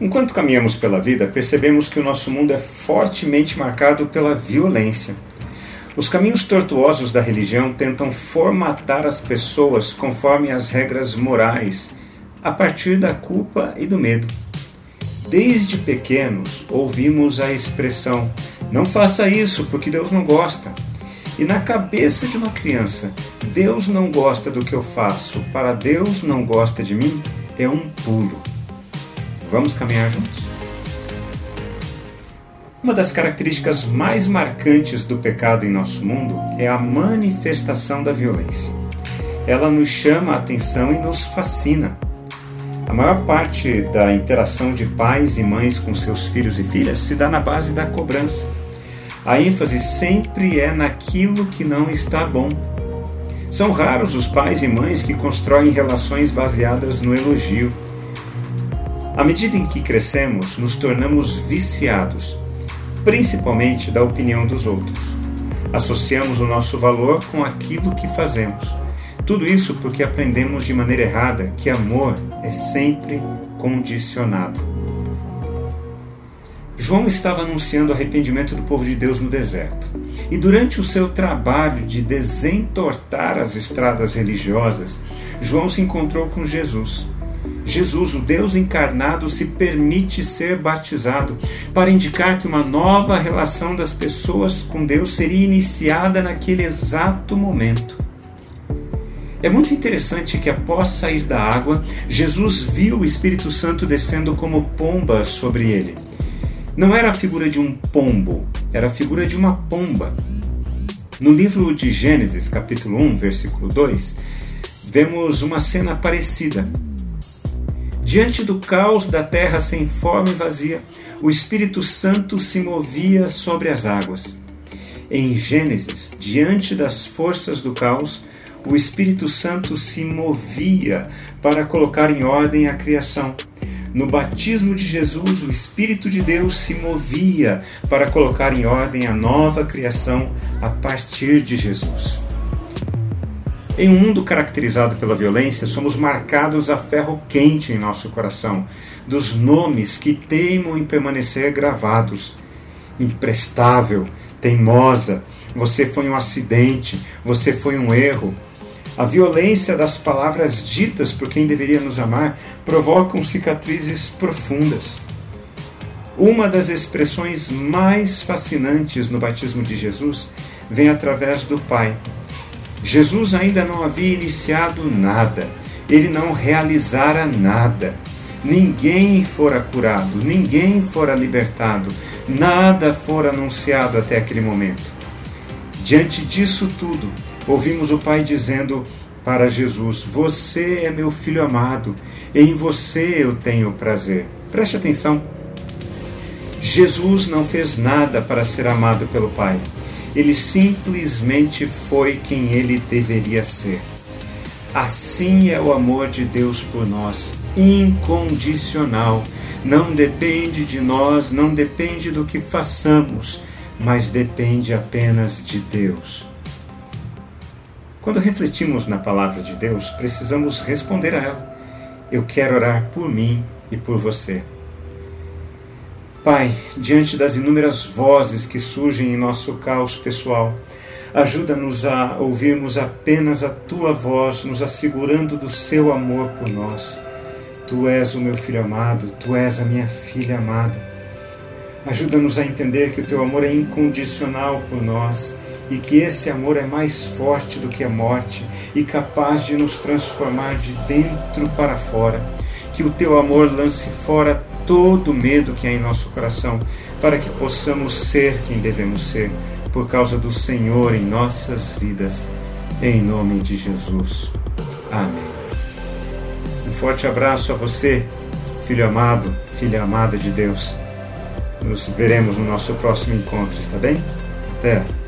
Enquanto caminhamos pela vida, percebemos que o nosso mundo é fortemente marcado pela violência. Os caminhos tortuosos da religião tentam formatar as pessoas conforme as regras morais, a partir da culpa e do medo. Desde pequenos ouvimos a expressão: não faça isso porque Deus não gosta. E na cabeça de uma criança, Deus não gosta do que eu faço, para Deus não gosta de mim, é um pulo. Vamos caminhar juntos? Uma das características mais marcantes do pecado em nosso mundo é a manifestação da violência. Ela nos chama a atenção e nos fascina. A maior parte da interação de pais e mães com seus filhos e filhas se dá na base da cobrança. A ênfase sempre é naquilo que não está bom. São raros os pais e mães que constroem relações baseadas no elogio. À medida em que crescemos, nos tornamos viciados, principalmente da opinião dos outros. Associamos o nosso valor com aquilo que fazemos. Tudo isso porque aprendemos de maneira errada que amor é sempre condicionado. João estava anunciando o arrependimento do povo de Deus no deserto. E durante o seu trabalho de desentortar as estradas religiosas, João se encontrou com Jesus. Jesus, o Deus encarnado, se permite ser batizado para indicar que uma nova relação das pessoas com Deus seria iniciada naquele exato momento. É muito interessante que após sair da água, Jesus viu o Espírito Santo descendo como pomba sobre ele. Não era a figura de um pombo, era a figura de uma pomba. No livro de Gênesis, capítulo 1, versículo 2, vemos uma cena parecida. Diante do caos da terra sem forma e vazia, o Espírito Santo se movia sobre as águas. Em Gênesis, diante das forças do caos, o Espírito Santo se movia para colocar em ordem a criação. No batismo de Jesus, o Espírito de Deus se movia para colocar em ordem a nova criação a partir de Jesus. Em um mundo caracterizado pela violência, somos marcados a ferro quente em nosso coração, dos nomes que teimam em permanecer gravados. Imprestável, teimosa, você foi um acidente, você foi um erro. A violência das palavras ditas por quem deveria nos amar provocam cicatrizes profundas. Uma das expressões mais fascinantes no batismo de Jesus vem através do Pai, Jesus ainda não havia iniciado nada, ele não realizara nada. Ninguém fora curado, ninguém fora libertado, nada fora anunciado até aquele momento. Diante disso tudo, ouvimos o Pai dizendo para Jesus: Você é meu filho amado, em você eu tenho prazer. Preste atenção. Jesus não fez nada para ser amado pelo Pai. Ele simplesmente foi quem ele deveria ser. Assim é o amor de Deus por nós, incondicional. Não depende de nós, não depende do que façamos, mas depende apenas de Deus. Quando refletimos na palavra de Deus, precisamos responder a ela. Eu quero orar por mim e por você. Pai, diante das inúmeras vozes que surgem em nosso caos pessoal, ajuda-nos a ouvirmos apenas a tua voz, nos assegurando do seu amor por nós. Tu és o meu filho amado, tu és a minha filha amada. Ajuda-nos a entender que o teu amor é incondicional por nós e que esse amor é mais forte do que a morte e capaz de nos transformar de dentro para fora. Que o teu amor lance fora todo medo que há em nosso coração, para que possamos ser quem devemos ser, por causa do Senhor em nossas vidas, em nome de Jesus. Amém. Um forte abraço a você, filho amado, filha amada de Deus. Nos veremos no nosso próximo encontro, está bem? Até!